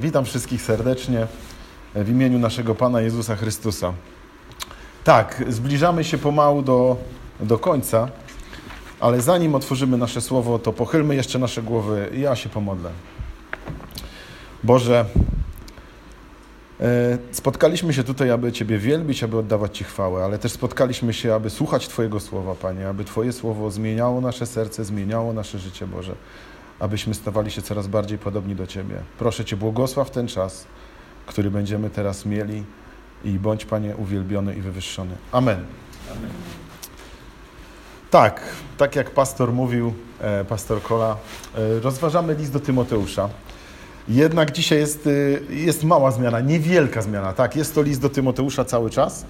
Witam wszystkich serdecznie w imieniu naszego Pana Jezusa Chrystusa. Tak, zbliżamy się pomału do, do końca, ale zanim otworzymy nasze słowo, to pochylmy jeszcze nasze głowy ja się pomodlę. Boże, e, spotkaliśmy się tutaj, aby Ciebie wielbić, aby oddawać Ci chwałę, ale też spotkaliśmy się, aby słuchać Twojego słowa, Panie, aby Twoje słowo zmieniało nasze serce, zmieniało nasze życie, Boże abyśmy stawali się coraz bardziej podobni do Ciebie. Proszę Cię, błogosław ten czas, który będziemy teraz mieli i bądź, Panie, uwielbiony i wywyższony. Amen. Amen. Tak, tak jak pastor mówił, e, pastor Kola, e, rozważamy list do Tymoteusza. Jednak dzisiaj jest, e, jest mała zmiana, niewielka zmiana. Tak, jest to list do Tymoteusza cały czas,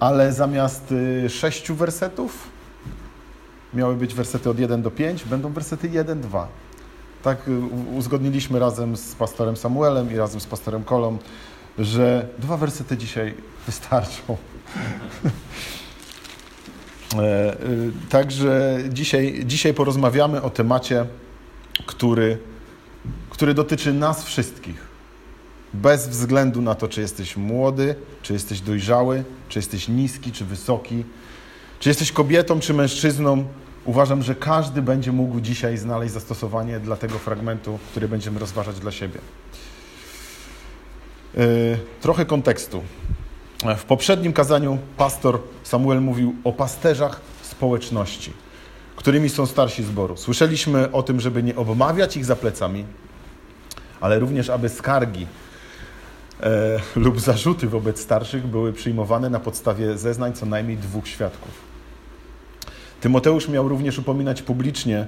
ale zamiast sześciu wersetów, miały być wersety od 1 do 5, będą wersety 1, 2. Tak y, uzgodniliśmy razem z pastorem Samuelem i razem z pastorem Kolą, że dwa wersety dzisiaj wystarczą. E, y, także dzisiaj, dzisiaj porozmawiamy o temacie, który, który dotyczy nas wszystkich. Bez względu na to, czy jesteś młody, czy jesteś dojrzały, czy jesteś niski, czy wysoki, czy jesteś kobietą, czy mężczyzną, Uważam, że każdy będzie mógł dzisiaj znaleźć zastosowanie dla tego fragmentu, który będziemy rozważać dla siebie. Yy, trochę kontekstu. W poprzednim kazaniu pastor Samuel mówił o pasterzach społeczności, którymi są starsi zboru. Słyszeliśmy o tym, żeby nie obmawiać ich za plecami, ale również, aby skargi e, lub zarzuty wobec starszych były przyjmowane na podstawie zeznań co najmniej dwóch świadków. Tymoteusz miał również upominać publicznie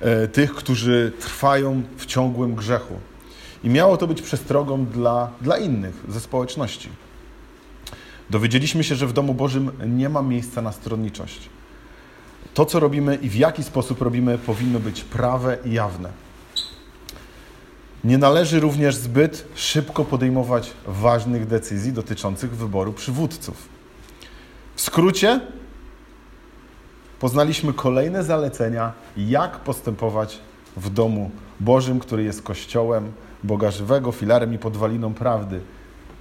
e, tych, którzy trwają w ciągłym grzechu. I miało to być przestrogą dla, dla innych ze społeczności. Dowiedzieliśmy się, że w domu Bożym nie ma miejsca na stronniczość. To, co robimy i w jaki sposób robimy, powinno być prawe i jawne. Nie należy również zbyt szybko podejmować ważnych decyzji dotyczących wyboru przywódców. W skrócie, poznaliśmy kolejne zalecenia, jak postępować w domu Bożym, który jest kościołem Boga żywego, filarem i podwaliną prawdy.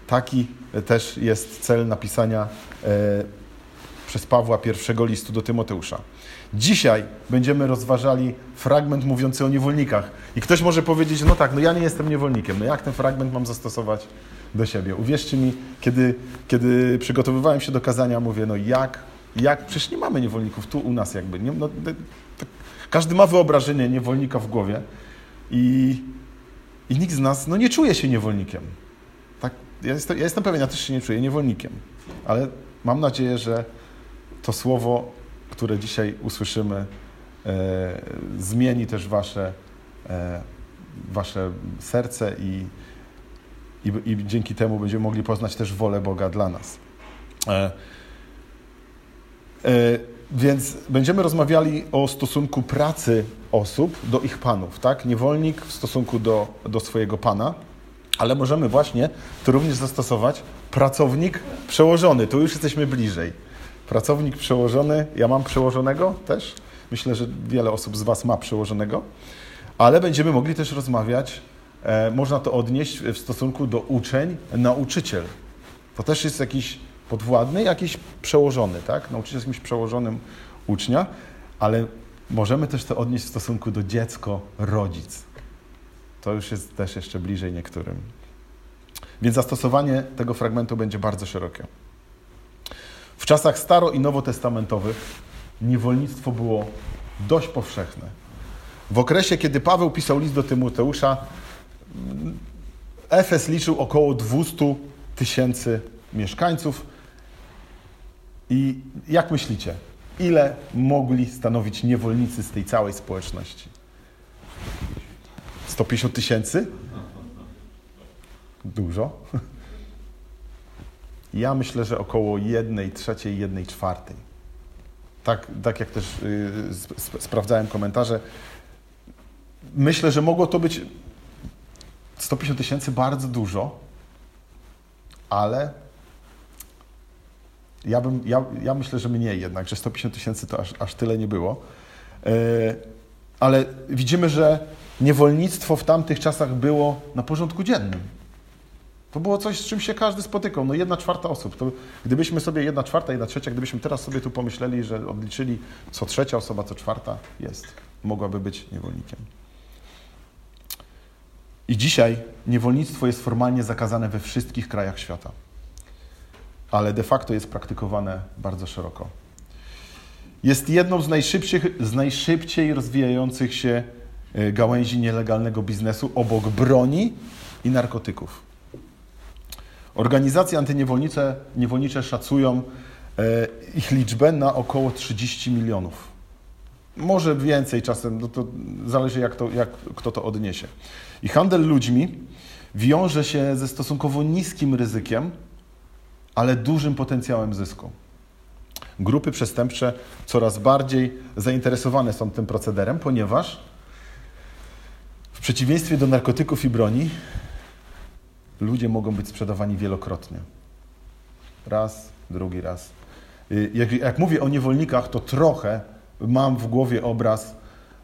Taki też jest cel napisania e, przez Pawła pierwszego listu do Tymoteusza. Dzisiaj będziemy rozważali fragment mówiący o niewolnikach. I ktoś może powiedzieć, no tak, no ja nie jestem niewolnikiem, no jak ten fragment mam zastosować do siebie? Uwierzcie mi, kiedy, kiedy przygotowywałem się do kazania, mówię, no jak jak, przecież nie mamy niewolników tu u nas jakby. Nie, no, każdy ma wyobrażenie niewolnika w głowie i, i nikt z nas no, nie czuje się niewolnikiem. Tak, ja, jestem, ja jestem pewien, ja też się nie czuję niewolnikiem, ale mam nadzieję, że to słowo, które dzisiaj usłyszymy, e, zmieni też wasze, e, wasze serce i, i, i, dzięki temu będziemy mogli poznać też wolę Boga dla nas. E, więc będziemy rozmawiali o stosunku pracy osób do ich panów, tak? Niewolnik w stosunku do, do swojego pana, ale możemy właśnie to również zastosować pracownik przełożony. Tu już jesteśmy bliżej. Pracownik przełożony, ja mam przełożonego też. Myślę, że wiele osób z Was ma przełożonego, ale będziemy mogli też rozmawiać, e, można to odnieść w stosunku do uczeń, nauczyciel. To też jest jakiś podwładny, jakiś przełożony, tak? Nauczyciel jest jakimś przełożonym ucznia, ale możemy też to odnieść w stosunku do dziecko, rodzic. To już jest też jeszcze bliżej niektórym. Więc zastosowanie tego fragmentu będzie bardzo szerokie. W czasach staro- i nowotestamentowych niewolnictwo było dość powszechne. W okresie, kiedy Paweł pisał list do Tymoteusza, Efes liczył około 200 tysięcy mieszkańców, i jak myślicie, ile mogli stanowić niewolnicy z tej całej społeczności? 150 tysięcy? Dużo. Ja myślę, że około jednej trzeciej, jednej czwartej. Tak, tak jak też yy, sprawdzałem komentarze. Myślę, że mogło to być 150 tysięcy bardzo dużo, ale ja, bym, ja, ja myślę, że mniej jednak, że 150 tysięcy to aż, aż tyle nie było. E, ale widzimy, że niewolnictwo w tamtych czasach było na porządku dziennym. To było coś, z czym się każdy spotykał. No jedna czwarta osób. To gdybyśmy sobie jedna czwarta, jedna trzecia, gdybyśmy teraz sobie tu pomyśleli, że odliczyli co trzecia osoba, co czwarta jest, mogłaby być niewolnikiem. I dzisiaj niewolnictwo jest formalnie zakazane we wszystkich krajach świata, ale de facto jest praktykowane bardzo szeroko. Jest jedną z, najszybszych, z najszybciej rozwijających się e, gałęzi nielegalnego biznesu obok broni i narkotyków. Organizacje antyniewolnicze niewolnicze szacują e, ich liczbę na około 30 milionów. Może więcej czasem, no to zależy jak, to, jak kto to odniesie. I handel ludźmi wiąże się ze stosunkowo niskim ryzykiem, ale dużym potencjałem zysku. Grupy przestępcze coraz bardziej zainteresowane są tym procederem, ponieważ w przeciwieństwie do narkotyków i broni, ludzie mogą być sprzedawani wielokrotnie. Raz, drugi raz. Y, jak, jak mówię o niewolnikach, to trochę mam w głowie obraz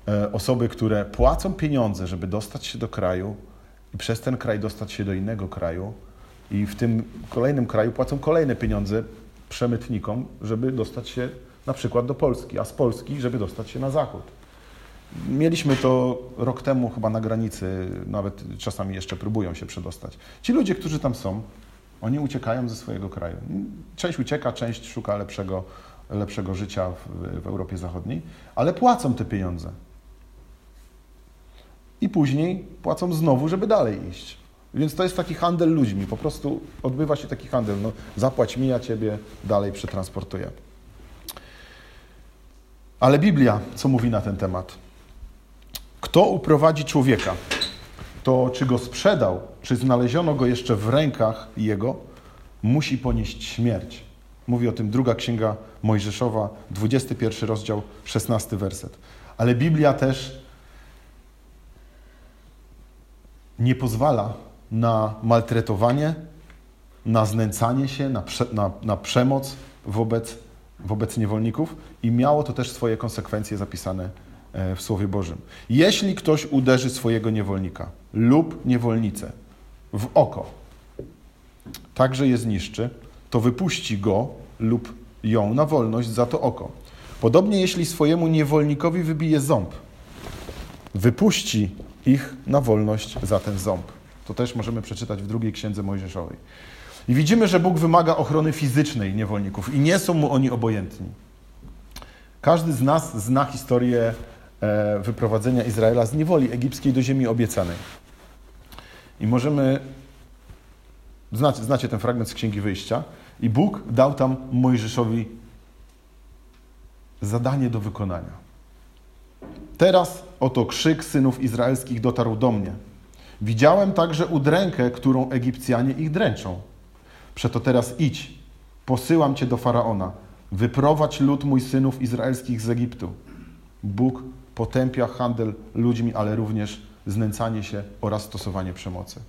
e, osoby, które płacą pieniądze, żeby dostać się do kraju i przez ten kraj dostać się do innego kraju i w tym kolejnym kraju płacą kolejne pieniądze przemytnikom, żeby dostać się na przykład do Polski, a z Polski, żeby dostać się na zachód. Mieliśmy to rok temu chyba na granicy, nawet czasami jeszcze próbują się przedostać. Ci ludzie, którzy tam są, oni uciekają ze swojego kraju. Część ucieka, część szuka lepszego, lepszego życia w, w Europie Zachodniej, ale płacą te pieniądze. I później płacą znowu, żeby dalej iść. Więc to jest taki handel ludźmi. Po prostu odbywa się taki handel. No, zapłać mi, ja ciebie dalej przetransportuję. Ale Biblia, co mówi na ten temat? Kto uprowadzi człowieka? To czy go sprzedał, czy znaleziono go jeszcze w rękach jego, musi ponieść śmierć. Mówi o tym druga księga Mojżeszowa, 21 rozdział, 16 werset. Ale Biblia też nie pozwala na maltretowanie, na znęcanie się, na, prze, na, na przemoc wobec, wobec niewolników i miało to też swoje konsekwencje zapisane e, w Słowie Bożym. Jeśli ktoś uderzy swojego niewolnika lub niewolnicę w oko, także je zniszczy, to wypuści go lub ją na wolność za to oko. Podobnie jeśli swojemu niewolnikowi wybije ząb, wypuści ich na wolność za ten ząb. To też możemy przeczytać w drugiej księdze Mojżeszowej. I widzimy, że Bóg wymaga ochrony fizycznej niewolników i nie są mu oni obojętni. Każdy z nas zna historię e, wyprowadzenia Izraela z niewoli egipskiej do ziemi obiecanej. I możemy. Znacie, znacie ten fragment z Księgi Wyjścia. I Bóg dał tam Mojżeszowi zadanie do wykonania. Teraz oto krzyk synów izraelskich dotarł do mnie. Widziałem także udrękę, którą Egipcjanie ich dręczą. Przeto teraz idź, posyłam cię do faraona. Wyprowadź lud mój synów izraelskich z Egiptu. Bóg potępia handel ludźmi, ale również znęcanie się oraz stosowanie przemocy.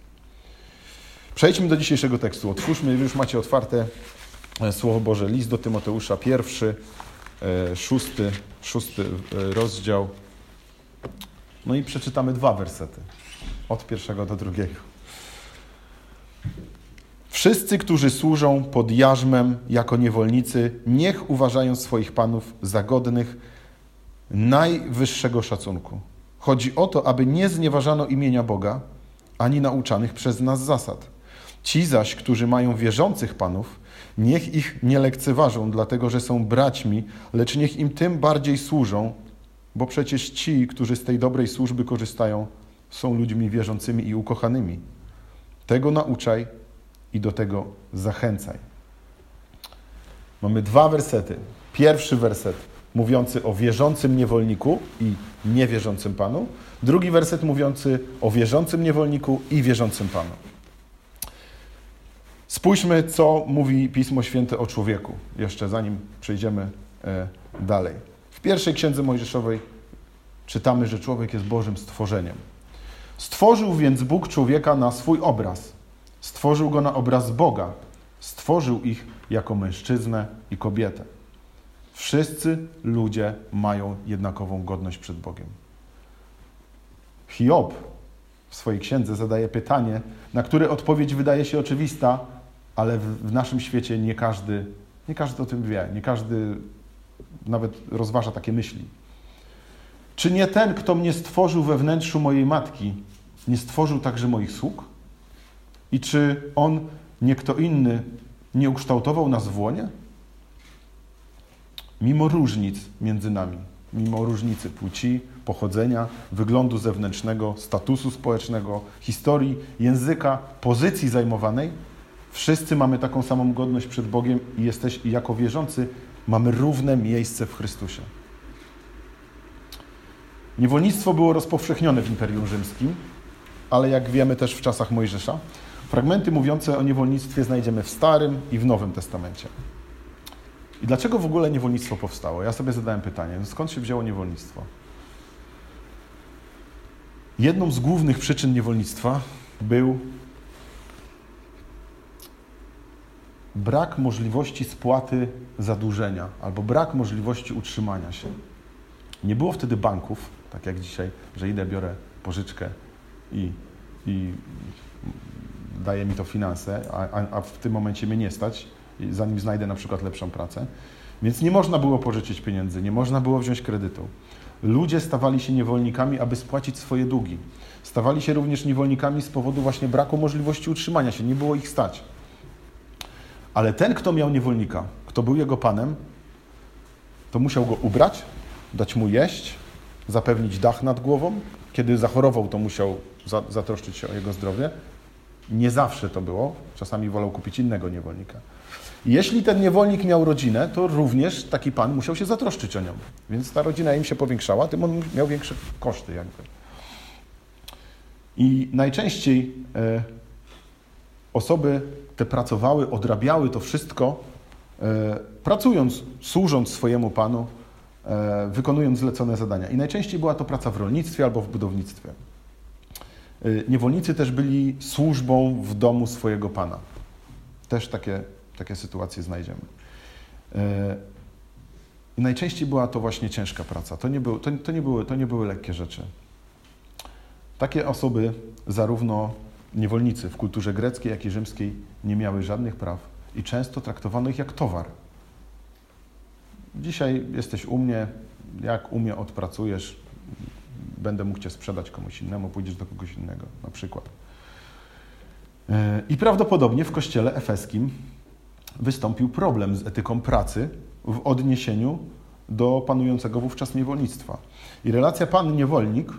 Przejdźmy do dzisiejszego tekstu. Otwórzmy, już macie otwarte e, Słowo Boże, list do Tymoteusza, pierwszy, e, szósty, szósty e, rozdział. No i przeczytamy dwa wersety. Od pierwszego do drugiego. Wszyscy, którzy służą pod jarzmem jako niewolnicy, niech uważają swoich panów za godnych najwyższego szacunku. Chodzi o to, aby nie znieważano imienia Boga, ani nauczanych przez nas zasad. Ci zaś, którzy mają wierzących panów, niech ich nie lekceważą, dlatego że są braćmi, lecz niech im tym bardziej służą, bo przecież ci, którzy z tej dobrej służby korzystają, są ludźmi wierzącymi i ukochanymi. Tego nauczaj i do tego zachęcaj. Mamy dwa wersety. Pierwszy werset mówiący o wierzącym niewolniku i niewierzącym Panu. Drugi werset mówiący o wierzącym niewolniku i wierzącym Panu. Spójrzmy, co mówi Pismo Święte o człowieku, jeszcze zanim przejdziemy e, dalej. W pierwszej księdze Mojżeszowej czytamy, że człowiek jest Bożym stworzeniem. Stworzył więc Bóg człowieka na swój obraz. Stworzył go na obraz Boga. Stworzył ich jako mężczyznę i kobietę. Wszyscy ludzie mają jednakową godność przed Bogiem. Hiob w swojej księdze zadaje pytanie, na które odpowiedź wydaje się oczywista, ale w, naszym świecie nie każdy, nie każdy o tym wie, nie każdy nawet rozważa takie myśli. Czy nie ten, kto mnie stworzył we wnętrzu mojej matki, nie stworzył także moich sług? I czy on, nie kto inny, nie ukształtował nas w łonie? Mimo różnic między nami, mimo różnicy płci, pochodzenia, wyglądu zewnętrznego, statusu społecznego, historii, języka, pozycji zajmowanej, wszyscy mamy taką samą godność przed Bogiem i jesteś jako wierzący mamy równe miejsce w Chrystusie. Niewolnictwo było rozpowszechnione w Imperium Rzymskim, ale jak wiemy też w czasach Mojżesza. Fragmenty mówiące o niewolnictwie znajdziemy w Starym i w Nowym Testamencie. I dlaczego w ogóle niewolnictwo powstało? Ja sobie zadałem pytanie, skąd się wzięło niewolnictwo? Jedną z głównych przyczyn niewolnictwa był brak możliwości spłaty zadłużenia albo brak możliwości utrzymania się. Nie było wtedy banków, tak jak dzisiaj, że idę, biorę pożyczkę i, i daje mi to finanse, a, a w tym momencie mnie nie stać, zanim znajdę na przykład lepszą pracę. Więc nie można było pożyczyć pieniędzy, nie można było wziąć kredytu. Ludzie stawali się niewolnikami, aby spłacić swoje długi. Stawali się również niewolnikami z powodu właśnie braku możliwości utrzymania się, nie było ich stać. Ale ten, kto miał niewolnika, kto był jego panem, to musiał go ubrać, dać mu jeść, zapewnić dach nad głową. Kiedy zachorował, to musiał zatroszczyć się o jego zdrowie. Nie zawsze to było, czasami wolał kupić innego niewolnika. Jeśli ten niewolnik miał rodzinę, to również taki pan musiał się zatroszczyć o nią. Więc ta rodzina im się powiększała, tym on miał większe koszty jakby. I najczęściej e, osoby te pracowały, odrabiały to wszystko, e, pracując, służąc swojemu panu, wykonując zlecone zadania. I najczęściej była to praca w rolnictwie albo w budownictwie. E, niewolnicy też byli służbą w domu swojego pana. Też takie takie sytuacje znajdziemy. E, I najczęściej była to właśnie ciężka praca. To nie, był, to, to, nie były, to nie były lekkie rzeczy. Takie osoby, zarówno niewolnicy w kulturze greckiej, jak i rzymskiej, nie miały żadnych praw i często traktowano ich jak towar. Dzisiaj jesteś u mnie, jak u mnie odpracujesz, będę mógł Cię sprzedać komuś innemu, pójdziesz do kogoś innego, na przykład. E, I prawdopodobnie w kościele efeskim wystąpił problem z etyką pracy w odniesieniu do panującego wówczas niewolnictwa. I relacja pan-niewolnik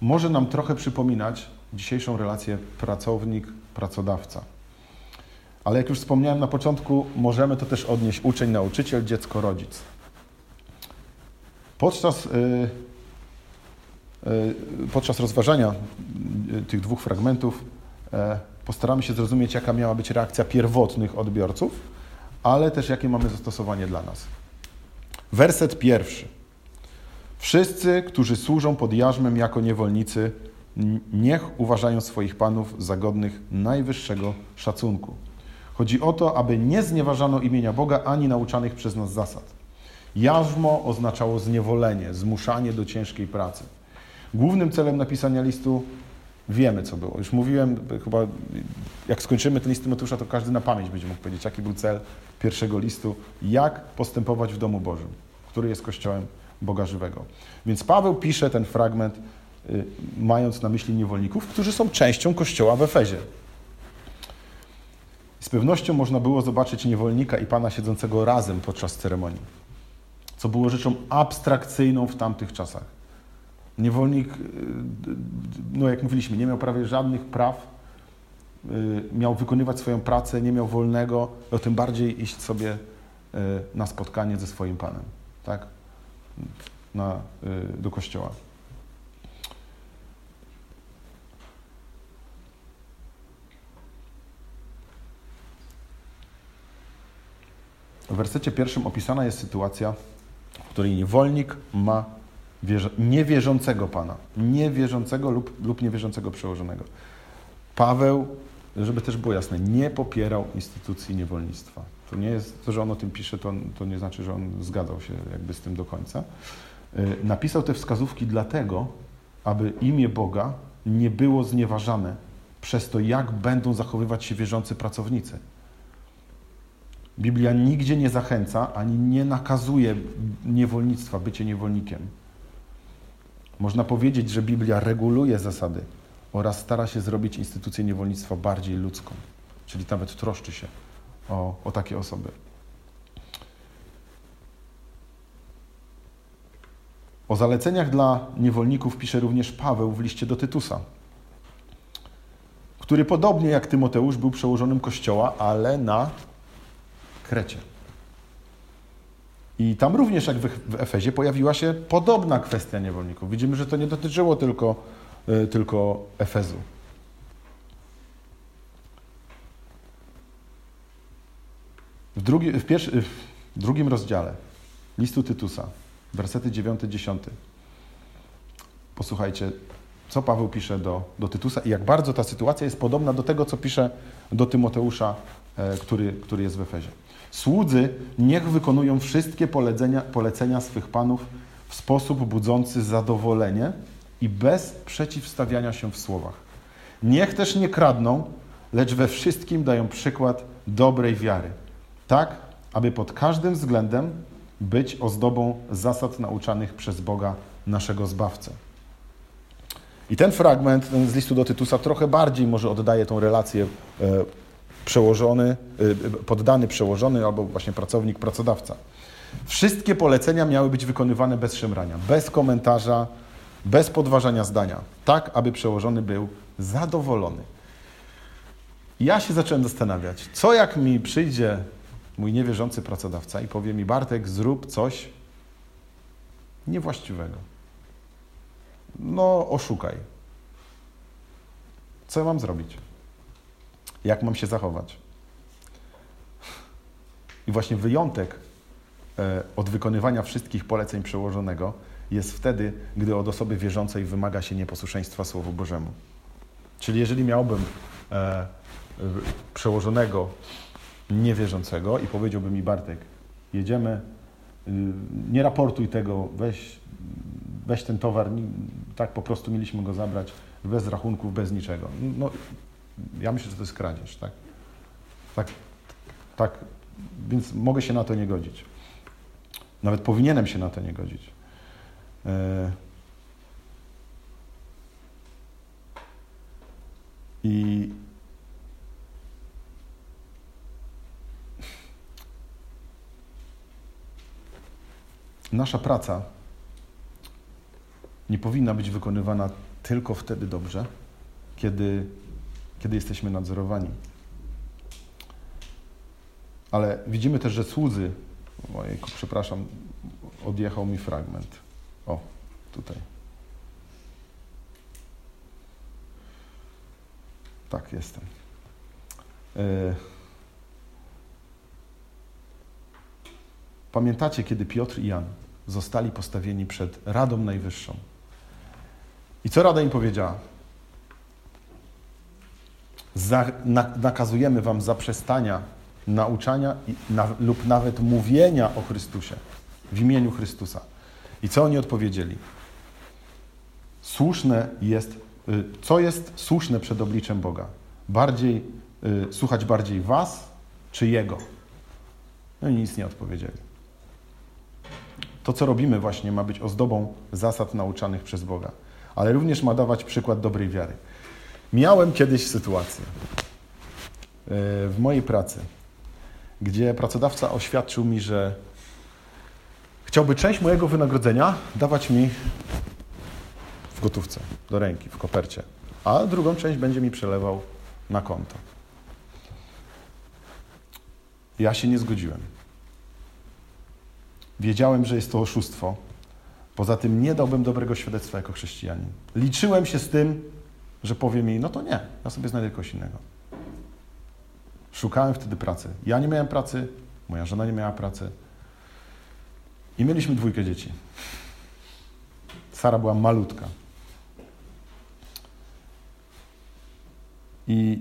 może nam trochę przypominać dzisiejszą relację pracownik-pracodawca. Ale jak już wspomniałem na początku, możemy to też odnieść uczeń, nauczyciel, dziecko, rodzic. Podczas, yy, yy, podczas rozważania yy, tych dwóch fragmentów e, postaramy się zrozumieć, jaka miała być reakcja pierwotnych odbiorców, ale też jakie mamy zastosowanie dla nas. Werset pierwszy. Wszyscy, którzy służą pod jarzmem jako niewolnicy, niech uważają swoich panów za godnych najwyższego szacunku. Chodzi o to, aby nie znieważano imienia Boga ani nauczanych przez nas zasad. Jarzmo oznaczało zniewolenie, zmuszanie do ciężkiej pracy. Głównym celem napisania listu wiemy, co było. Już mówiłem, chyba jak skończymy ten list Tymoteusza, to każdy na pamięć będzie mógł powiedzieć, jaki był cel pierwszego listu, jak postępować w domu Bożym, który jest Kościołem Boga Żywego. Więc Paweł pisze ten fragment, y, mając na myśli niewolników, którzy są częścią Kościoła w Efezie. Z pewnością można było zobaczyć niewolnika i pana siedzącego razem podczas ceremonii, co było rzeczą abstrakcyjną w tamtych czasach. Niewolnik, y, no jak mówiliśmy, nie miał prawie żadnych praw, y, miał wykonywać swoją pracę, nie miał wolnego, no tym bardziej iść sobie y, na spotkanie ze swoim Panem, tak? Na, do kościoła. W wersecie pierwszym opisana jest sytuacja, w której niewolnik ma niewierzącego Pana, niewierzącego lub, lub niewierzącego przełożonego. Paweł, żeby też było jasne, nie popierał instytucji niewolnictwa. To nie jest to, że on o tym pisze, to, to nie znaczy, że on zgadzał się jakby z tym do końca. Y, napisał te wskazówki dlatego, aby imię Boga nie było znieważane przez to, jak będą zachowywać się wierzący pracownicy. Biblia nigdzie nie zachęca ani nie nakazuje niewolnictwa, bycie niewolnikiem. Można powiedzieć, że Biblia reguluje zasady oraz stara się zrobić instytucję niewolnictwa bardziej ludzką, czyli nawet troszczy się o, o takie osoby. O zaleceniach dla niewolników pisze również Paweł w liście do Tytusa, który podobnie jak Tymoteusz był przełożonym kościoła, ale na Krecie. I tam również, jak w Efezie, pojawiła się podobna kwestia niewolników. Widzimy, że to nie dotyczyło tylko, e, tylko Efezu. W, drugi, w, pierwszy, w drugim rozdziale listu Tytusa, wersety 9-10. Posłuchajcie, co Paweł pisze do, do Tytusa i jak bardzo ta sytuacja jest podobna do tego, co pisze do Tymoteusza, e, który, który jest w Efezie. Słudzy niech wykonują wszystkie polecenia, polecenia swych panów w sposób budzący zadowolenie i bez przeciwstawiania się w słowach. Niech też nie kradną, lecz we wszystkim dają przykład dobrej wiary, tak aby pod każdym względem być ozdobą zasad nauczanych przez Boga naszego Zbawcę. I ten fragment ten z listu do Tytusa trochę bardziej może oddaje tą relację e, przełożony, y, poddany przełożony albo właśnie pracownik, pracodawca. Wszystkie polecenia miały być wykonywane bez szemrania, bez komentarza, bez podważania zdania, tak aby przełożony był zadowolony. Ja się zacząłem zastanawiać, co jak mi przyjdzie mój niewierzący pracodawca i powie mi, Bartek, zrób coś niewłaściwego. No, oszukaj. Co ja mam zrobić? Jak mam się zachować? I właśnie wyjątek e, od wykonywania wszystkich poleceń przełożonego jest wtedy, gdy od osoby wierzącej wymaga się nieposłuszeństwa Słowu Bożemu. Czyli jeżeli miałbym e, przełożonego niewierzącego i powiedziałby mi Bartek, jedziemy, y, nie raportuj tego, weź, weź ten towar, tak po prostu mieliśmy go zabrać, bez rachunków, bez niczego. No, ja myślę, że to jest kradzież, tak? Tak, tak, więc mogę się na to nie godzić. Nawet powinienem się na to nie godzić. E, I nasza praca nie powinna być wykonywana tylko wtedy dobrze, kiedy kiedy jesteśmy nadzorowani. Ale widzimy też, że słudzy, ojejku, przepraszam, odjechał mi fragment. O, tutaj. Tak, jestem. E, pamiętacie, kiedy Piotr i Jan zostali postawieni przed Radą Najwyższą? I co Rada im powiedziała? Za, na, nakazujemy Wam zaprzestania nauczania i, na, lub nawet mówienia o Chrystusie w imieniu Chrystusa. I co oni odpowiedzieli? Słuszne jest, y, co jest słuszne przed obliczem Boga? Bardziej, y, słuchać bardziej Was czy Jego? No i nic nie odpowiedzieli. To, co robimy właśnie, ma być ozdobą zasad nauczanych przez Boga, ale również ma dawać przykład dobrej wiary. Miałem kiedyś sytuację e, w mojej pracy, gdzie pracodawca oświadczył mi, że chciałby część mojego wynagrodzenia dawać mi w gotówce, do ręki, w kopercie, a drugą część będzie mi przelewał na konto. Ja się nie zgodziłem. Wiedziałem, że jest to oszustwo. Poza tym nie dałbym dobrego świadectwa jako chrześcijanin. Liczyłem się z tym, że powie mi, no to nie, ja sobie znajdę kogoś innego. Szukałem wtedy pracy. Ja nie miałem pracy, moja żona nie miała pracy. I mieliśmy dwójkę dzieci. Sara była malutka. I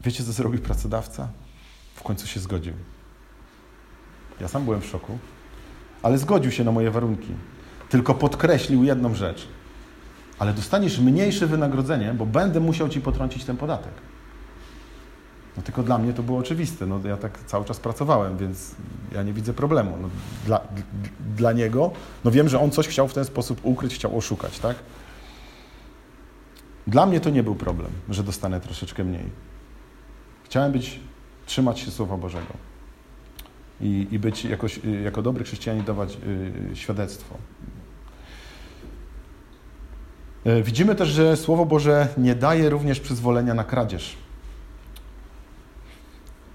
wiecie, co zrobił pracodawca? W końcu się zgodził. Ja sam byłem w szoku, ale zgodził się na moje warunki. Tylko podkreślił jedną rzecz. Ale dostaniesz mniejsze wynagrodzenie, bo będę musiał ci potrącić ten podatek. No tylko dla mnie to było oczywiste. No, ja tak cały czas pracowałem, więc ja nie widzę problemu. No, dla, dla niego, no wiem, że on coś chciał w ten sposób ukryć, chciał oszukać, tak? Dla mnie to nie był problem, że dostanę troszeczkę mniej. Chciałem być, trzymać się Słowa Bożego i, i być jakoś, jako dobry chrześcijanin dawać y, świadectwo. Y, widzimy też, że Słowo Boże nie daje również przyzwolenia na kradzież.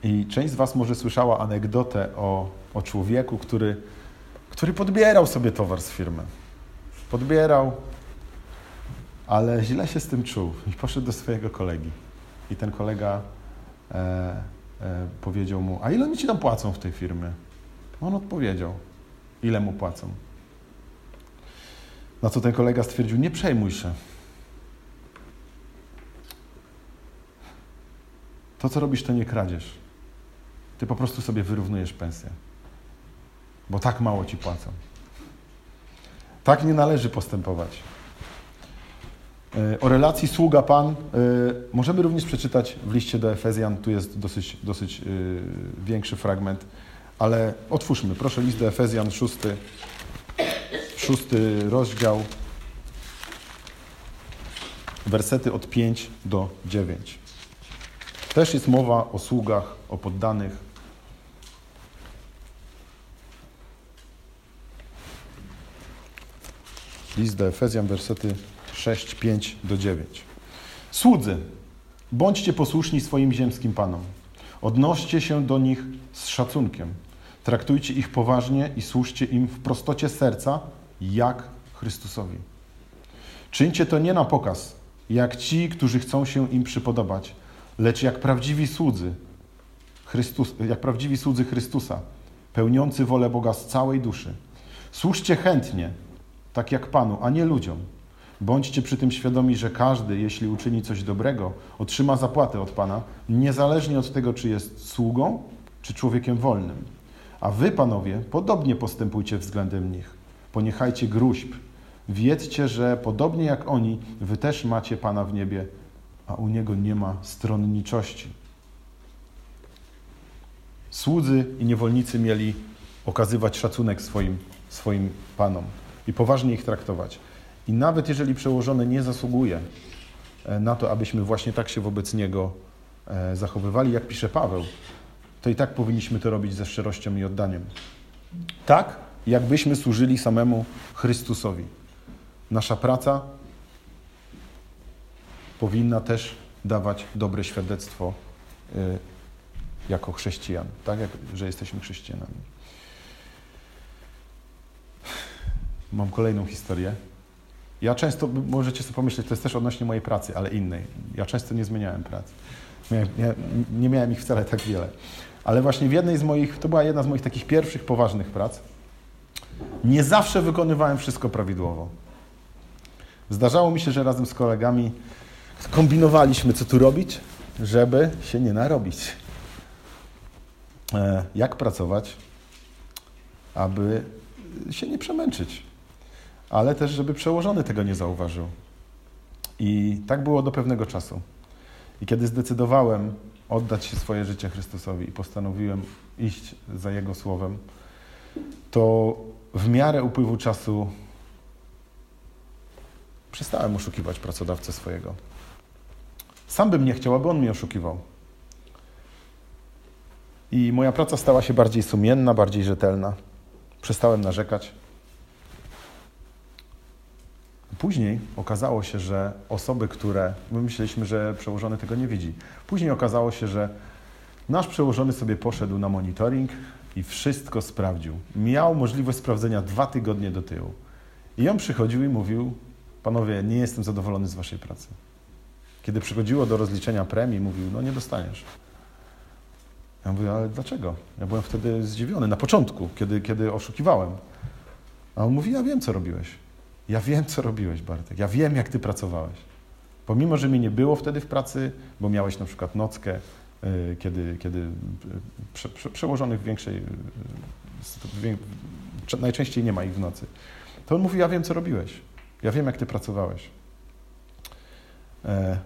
I część z Was może słyszała anegdotę o, o człowieku, który, który podbierał sobie towar z firmy. Podbierał, ale źle się z tym czuł i poszedł do swojego kolegi. I ten kolega e, e, powiedział mu, a ile oni ci tam płacą w tej firmie? On odpowiedział, ile mu płacą. Na co ten kolega stwierdził, nie przejmuj się. To, co robisz, to nie kradzież. Ty po prostu sobie wyrównujesz pensję. Bo tak mało ci płacą. Tak nie należy postępować. E, o relacji sługa-pan e, możemy również przeczytać w liście do Efezjan. Tu jest dosyć, dosyć e, większy fragment, ale otwórzmy. Proszę list do Efezjan, szósty, szósty rozdział, wersety od 5 do 9. Też jest mowa o sługach, o poddanych. List do Efezjan, wersety 6, 5 do 9. Słudzy, bądźcie posłuszni swoim ziemskim panom. Odnoście się do nich z szacunkiem. Traktujcie ich poważnie i służcie im w prostocie serca, jak Chrystusowi. Czyńcie to nie na pokaz, jak ci, którzy chcą się im przypodobać, lecz jak prawdziwi słudzy, Chrystus, jak prawdziwi słudzy Chrystusa, pełniący wolę Boga z całej duszy. Służcie chętnie, tak jak Panu, a nie ludziom. Bądźcie przy tym świadomi, że każdy, jeśli uczyni coś dobrego, otrzyma zapłatę od Pana, niezależnie od tego, czy jest sługą, czy człowiekiem wolnym. A wy, panowie, podobnie postępujcie względem nich. Poniechajcie gruźb. Wiedzcie, że podobnie jak oni, wy też macie Pana w niebie, a u Niego nie ma stronniczości. Słudzy i niewolnicy mieli okazywać szacunek swoim, swoim Panom i poważnie ich traktować. I nawet jeżeli przełożony nie zasługuje e, na to, abyśmy właśnie tak się wobec niego e, zachowywali, jak pisze Paweł, to i tak powinniśmy to robić ze szczerością i oddaniem. Tak, jakbyśmy służyli samemu Chrystusowi. Nasza praca powinna też dawać dobre świadectwo e, jako chrześcijan, tak jak, że jesteśmy chrześcijanami. Mam kolejną historię. Ja często, możecie sobie pomyśleć, to jest też odnośnie mojej pracy, ale innej. Ja często nie zmieniałem pracy. Miałem, nie, nie miałem ich wcale tak wiele. Ale właśnie w jednej z moich, to była jedna z moich takich pierwszych poważnych prac, nie zawsze wykonywałem wszystko prawidłowo. Zdarzało mi się, że razem z kolegami kombinowaliśmy, co tu robić, żeby się nie narobić. E, jak pracować, aby się nie przemęczyć ale też, żeby przełożony tego nie zauważył. I tak było do pewnego czasu. I kiedy zdecydowałem oddać się swoje życie Chrystusowi i postanowiłem iść za Jego słowem, to w miarę upływu czasu przestałem oszukiwać pracodawcę swojego. Sam bym nie chciał, aby on mnie oszukiwał. I moja praca stała się bardziej sumienna, bardziej rzetelna. Przestałem narzekać. Później okazało się, że osoby, które my myśleliśmy, że przełożony tego nie widzi. Później okazało się, że nasz przełożony sobie poszedł na monitoring i wszystko sprawdził. Miał możliwość sprawdzenia dwa tygodnie do tyłu. I on przychodził i mówił: Panowie, nie jestem zadowolony z waszej pracy. Kiedy przychodziło do rozliczenia premii, mówił: No, nie dostaniesz. Ja mówię: Ale dlaczego? Ja byłem wtedy zdziwiony na początku, kiedy, kiedy oszukiwałem. A on mówi: Ja wiem, co robiłeś. Ja wiem, co robiłeś, Bartek. Ja wiem, jak ty pracowałeś. Pomimo, że mnie nie było wtedy w pracy, bo miałeś na przykład nockę, kiedy, kiedy y, prze, prze, przełożonych w większej, y, najczęściej nie ma ich w nocy, to on mówi, ja wiem, co robiłeś. Ja wiem, jak ty pracowałeś. E,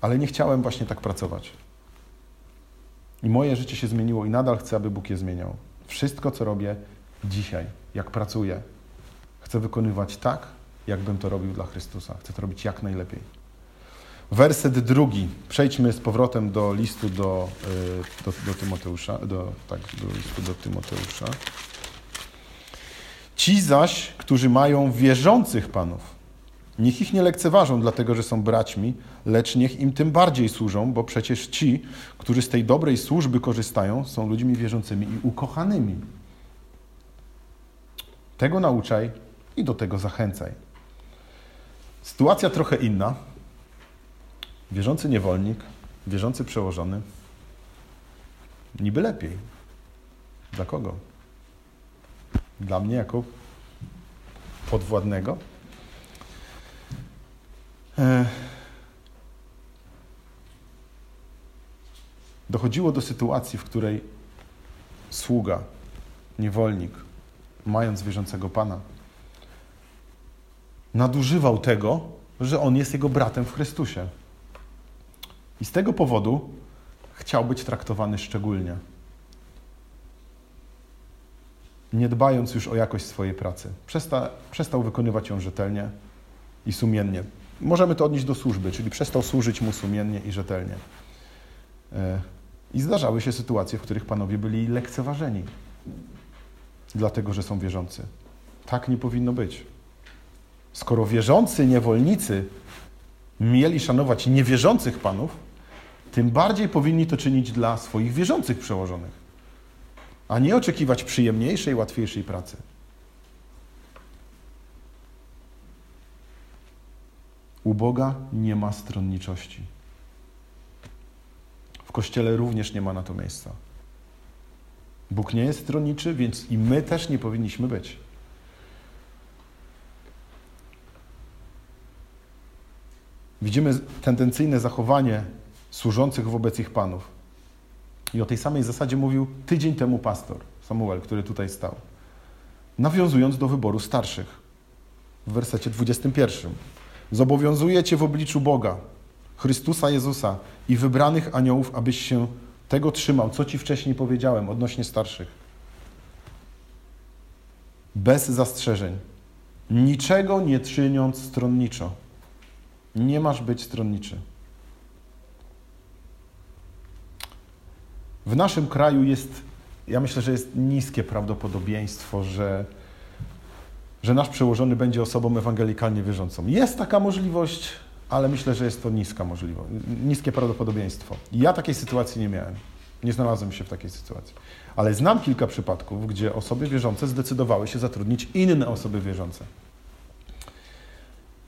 ale nie chciałem właśnie tak pracować. I moje życie się zmieniło i nadal chcę, aby Bóg je zmieniał. Wszystko, co robię dzisiaj, jak pracuję, chcę wykonywać tak, jakbym to robił dla Chrystusa. Chcę to robić jak najlepiej. Werset drugi. Przejdźmy z powrotem do listu do, y, do, do Tymoteusza. Do, tak, do listu do Tymoteusza. Ci zaś, którzy mają wierzących panów, niech ich nie lekceważą, dlatego że są braćmi, lecz niech im tym bardziej służą, bo przecież ci, którzy z tej dobrej służby korzystają, są ludźmi wierzącymi i ukochanymi. Tego nauczaj i do tego zachęcaj. Sytuacja trochę inna. Wierzący niewolnik, wierzący przełożony. Niby lepiej. Dla kogo? Dla mnie jako podwładnego? Dochodziło do sytuacji, w której sługa, niewolnik, mając wierzącego Pana, nadużywał tego, że on jest jego bratem w Chrystusie. I z tego powodu chciał być traktowany szczególnie. Nie dbając już o jakość swojej pracy. Przesta, przestał wykonywać ją rzetelnie i sumiennie. Możemy to odnieść do służby, czyli przestał służyć mu sumiennie i rzetelnie. E, I zdarzały się sytuacje, w których panowie byli lekceważeni, dlatego że są wierzący. Tak nie powinno być. Skoro wierzący niewolnicy mieli szanować niewierzących panów, tym bardziej powinni to czynić dla swoich wierzących przełożonych, a nie oczekiwać przyjemniejszej, łatwiejszej pracy. U Boga nie ma stronniczości. W Kościele również nie ma na to miejsca. Bóg nie jest stronniczy, więc i my też nie powinniśmy być. Widzimy tendencyjne zachowanie służących wobec ich panów. I o tej samej zasadzie mówił tydzień temu pastor Samuel, który tutaj stał, nawiązując do wyboru starszych w wersecie 21. Zobowiązuję Cię w obliczu Boga, Chrystusa Jezusa i wybranych aniołów, abyś się tego trzymał, co Ci wcześniej powiedziałem odnośnie starszych. Bez zastrzeżeń, niczego nie czyniąc stronniczo. Nie masz być stronniczy. W naszym kraju jest, ja myślę, że jest niskie prawdopodobieństwo, że, że nasz przełożony będzie osobą ewangelikalnie wierzącą. Jest taka możliwość, ale myślę, że jest to niska możliwość, niskie prawdopodobieństwo. Ja takiej sytuacji nie miałem. Nie znalazłem się w takiej sytuacji. Ale znam kilka przypadków, gdzie osoby wierzące zdecydowały się zatrudnić inne osoby wierzące.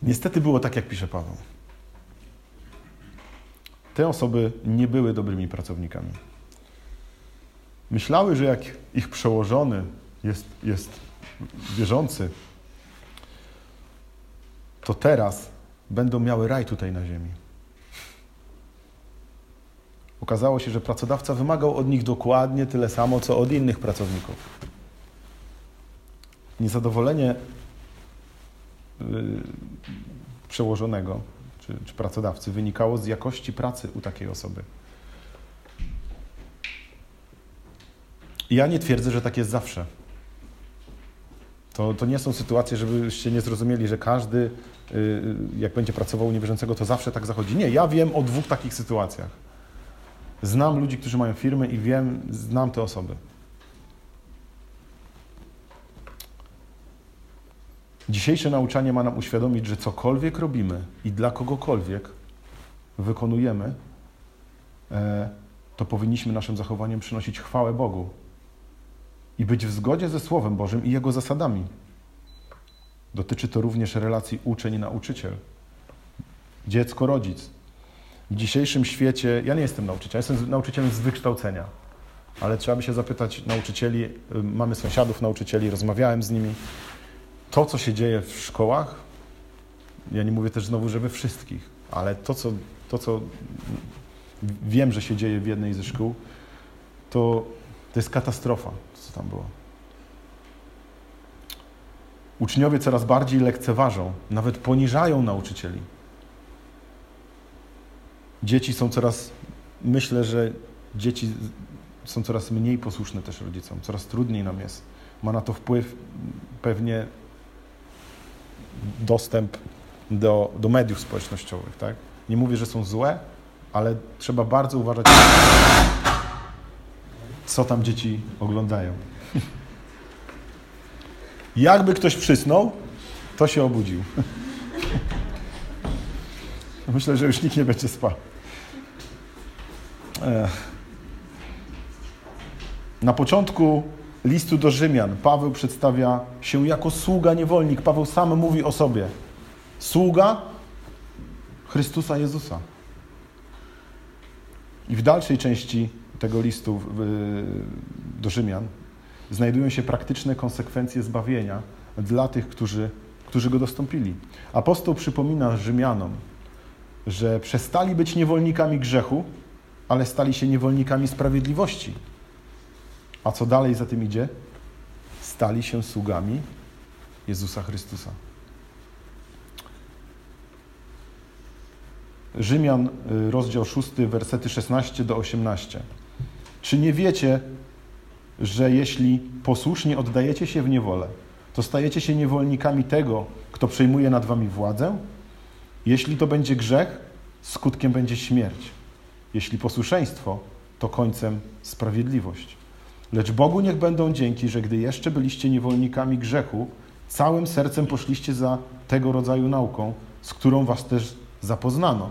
Niestety było tak, jak pisze Paweł. Te osoby nie były dobrymi pracownikami. Myślały, że jak ich przełożony jest, jest wierzący, to teraz będą miały raj tutaj na ziemi. Okazało się, że pracodawca wymagał od nich dokładnie tyle samo, co od innych pracowników. Niezadowolenie yy, przełożonego czy, czy pracodawcy wynikało z jakości pracy u takiej osoby. Ja nie twierdzę, że tak jest zawsze. To, to nie są sytuacje, żebyście nie zrozumieli, że każdy, y, y, jak będzie pracował u niewierzącego, to zawsze tak zachodzi. Nie, ja wiem o dwóch takich sytuacjach. Znam ludzi, którzy mają firmy i wiem, znam te osoby. Dzisiejsze nauczanie ma nam uświadomić, że cokolwiek robimy i dla kogokolwiek wykonujemy, e, to powinniśmy naszym zachowaniem przynosić chwałę Bogu i być w zgodzie ze Słowem Bożym i Jego zasadami. Dotyczy to również relacji uczeń-nauczyciel, dziecko-rodzic. W dzisiejszym świecie, ja nie jestem nauczycielem, jestem nauczycielem z wykształcenia, ale trzeba by się zapytać nauczycieli, y, mamy sąsiadów nauczycieli, rozmawiałem z nimi to, co się dzieje w szkołach, ja nie mówię też znowu, że we wszystkich, ale to, co, to, co wiem, że się dzieje w jednej ze szkół, to, to jest katastrofa, tam było. Uczniowie coraz bardziej lekceważą, nawet poniżają nauczycieli. Dzieci są coraz, myślę, że dzieci są coraz mniej posłuszne też rodzicom, coraz trudniej nam jest. Ma na to wpływ pewnie dostęp do, do mediów społecznościowych, tak? Nie mówię, że są złe, ale trzeba bardzo uważać, co tam dzieci oglądają. Jakby ktoś przysnął, to się obudził. Myślę, że już nikt nie będzie spał. Na początku listu do Rzymian Paweł przedstawia się jako sługa niewolnik. Paweł sam mówi o sobie. Sługa Chrystusa Jezusa. I w dalszej części tego listu do Rzymian znajdują się praktyczne konsekwencje zbawienia dla tych, którzy, którzy go dostąpili. Apostoł przypomina Rzymianom, że przestali być niewolnikami grzechu, ale stali się niewolnikami sprawiedliwości. A co dalej za tym idzie? Stali się sługami Jezusa Chrystusa. Rzymian, y, rozdział 6, wersety 16 do 18. Czy nie wiecie, że jeśli posłusznie oddajecie się w niewolę, to stajecie się niewolnikami tego, kto przejmuje nad wami władzę? Jeśli to będzie grzech, skutkiem będzie śmierć. Jeśli posłuszeństwo, to końcem sprawiedliwość. Lecz Bogu niech będą dzięki, że gdy jeszcze byliście niewolnikami grzechu, całym sercem poszliście za tego rodzaju nauką, z którą was też zapoznano.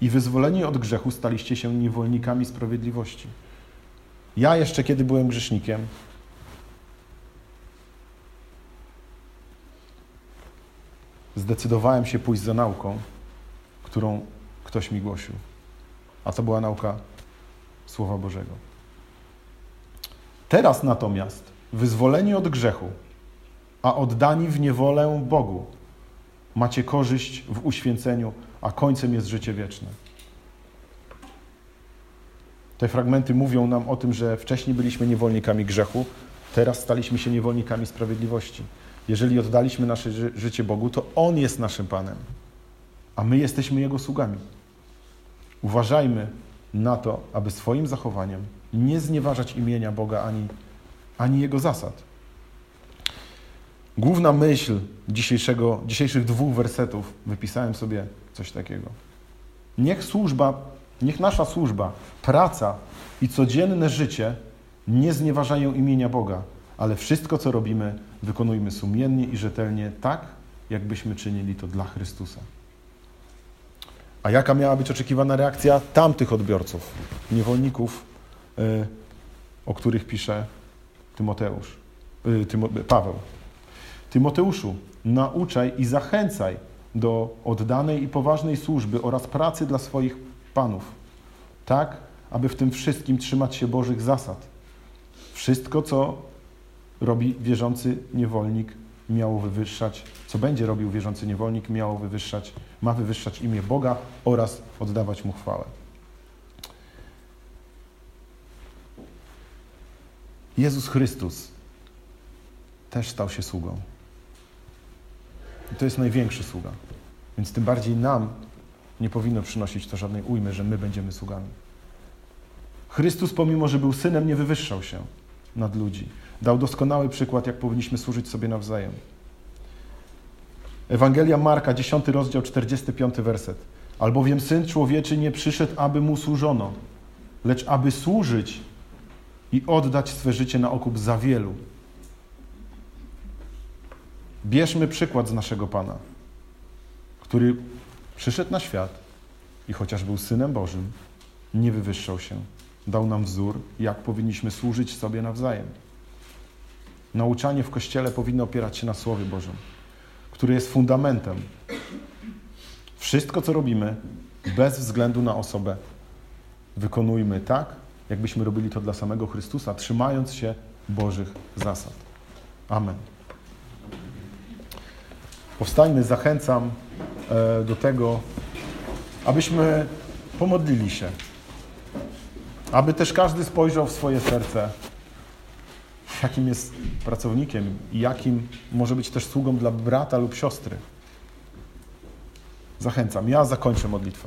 I wyzwoleni od grzechu staliście się niewolnikami sprawiedliwości. Ja jeszcze, kiedy byłem grzesznikiem, zdecydowałem się pójść za nauką, którą ktoś mi głosił. A to była nauka Słowa Bożego. Teraz natomiast, wyzwoleni od grzechu, a oddani w niewolę Bogu, macie korzyść w uświęceniu, a końcem jest życie wieczne. Te fragmenty mówią nam o tym, że wcześniej byliśmy niewolnikami grzechu, teraz staliśmy się niewolnikami sprawiedliwości. Jeżeli oddaliśmy nasze życie Bogu, to On jest naszym Panem, a my jesteśmy Jego sługami. Uważajmy na to, aby swoim zachowaniem nie znieważać imienia Boga ani, ani Jego zasad. Główna myśl dzisiejszego, dzisiejszych dwóch wersetów, wypisałem sobie coś takiego. Niech służba Niech nasza służba, praca i codzienne życie nie znieważają imienia Boga, ale wszystko, co robimy, wykonujmy sumiennie i rzetelnie, tak, jakbyśmy czynili to dla Chrystusa. A jaka miała być oczekiwana reakcja tamtych odbiorców, niewolników, y, o których pisze Tymoteusz, y, Tymo, Paweł? Tymoteuszu, nauczaj i zachęcaj do oddanej i poważnej służby oraz pracy dla swoich panów, tak, aby w tym wszystkim trzymać się Bożych zasad. Wszystko, co robi wierzący niewolnik, miało wywyższać, co będzie robił wierzący niewolnik, miało wywyższać, ma wywyższać imię Boga oraz oddawać Mu chwałę. Jezus Chrystus też stał się sługą. I to jest największy sługa. Więc tym bardziej nam nie powinno przynosić to żadnej ujmy, że my będziemy sługami. Chrystus, pomimo że był synem, nie wywyższał się nad ludzi. Dał doskonały przykład, jak powinniśmy służyć sobie nawzajem. Ewangelia Marka, 10 rozdział, 45 werset. Albowiem Syn Człowieczy nie przyszedł, aby Mu służono, lecz aby służyć i oddać swe życie na okup za wielu. Bierzmy przykład z naszego Pana, który Przyszedł na świat i chociaż był Synem Bożym, nie wywyższał się. Dał nam wzór, jak powinniśmy służyć sobie nawzajem. Nauczanie w Kościele powinno opierać się na Słowie Bożym, który jest fundamentem. Wszystko, co robimy, bez względu na osobę, wykonujmy tak, jakbyśmy robili to dla samego Chrystusa, trzymając się Bożych zasad. Amen. Powstańmy, zachęcam e, do tego, abyśmy pomodlili się. Aby też każdy spojrzał w swoje serce. jakim jest pracownikiem i jakim może być też sługą dla brata lub siostry. Zachęcam. Ja zakończę modlitwę.